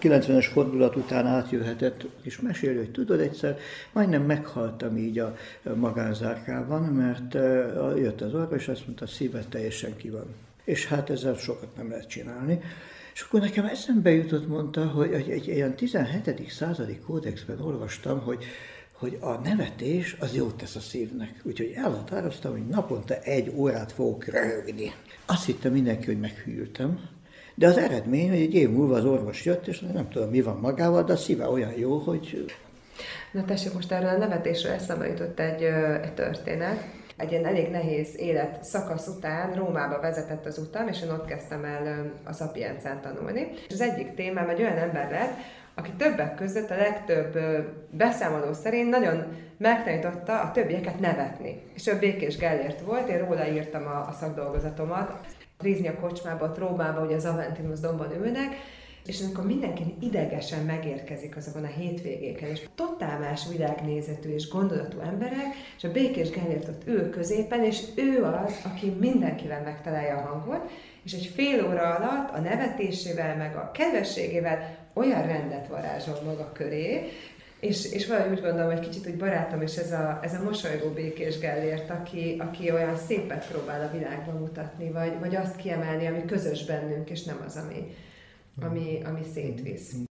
90-es fordulat után átjöhetett, és mesél, hogy tudod, egyszer majdnem meghaltam így a magánzárkában, mert jött az orvos, és azt mondta, szíved teljesen ki van. És hát ezzel sokat nem lehet csinálni. És akkor nekem eszembe jutott, mondta, hogy egy, egy ilyen 17. századi kódexben olvastam, hogy hogy a nevetés az jót tesz a szívnek. Úgyhogy elhatároztam, hogy naponta egy órát fogok röhögni. Azt hittem mindenki, hogy meghűltem, de az eredmény, hogy egy év múlva az orvos jött, és nem tudom, mi van magával, de a szíve olyan jó, hogy... Na tessék, most erről a nevetésről eszembe jutott egy, egy történet. Egy ilyen elég nehéz élet szakasz után Rómába vezetett az utam, és én ott kezdtem el a Szapiencán tanulni. És az egyik témám egy olyan ember lett, aki többek között a legtöbb beszámoló szerint nagyon megtanította a többieket nevetni. És ő Békés Gellért volt, én róla írtam a, a szakdolgozatomat. Rízni a kocsmába, a Rómába, ugye az Aventinus dombon ülnek, és amikor mindenki idegesen megérkezik azokon a hétvégéken, és totál más világnézetű és gondolatú emberek, és a Békés Gellért ott ül középen, és ő az, aki mindenkivel megtalálja a hangot, és egy fél óra alatt a nevetésével, meg a kedvességével olyan rendet varázsol maga köré, és, és valahogy úgy gondolom, hogy kicsit úgy barátom, és ez a, ez a mosolygó békés Gellért, aki, aki olyan szépet próbál a világban mutatni, vagy, vagy azt kiemelni, ami közös bennünk, és nem az, ami, ami, ami szétvisz.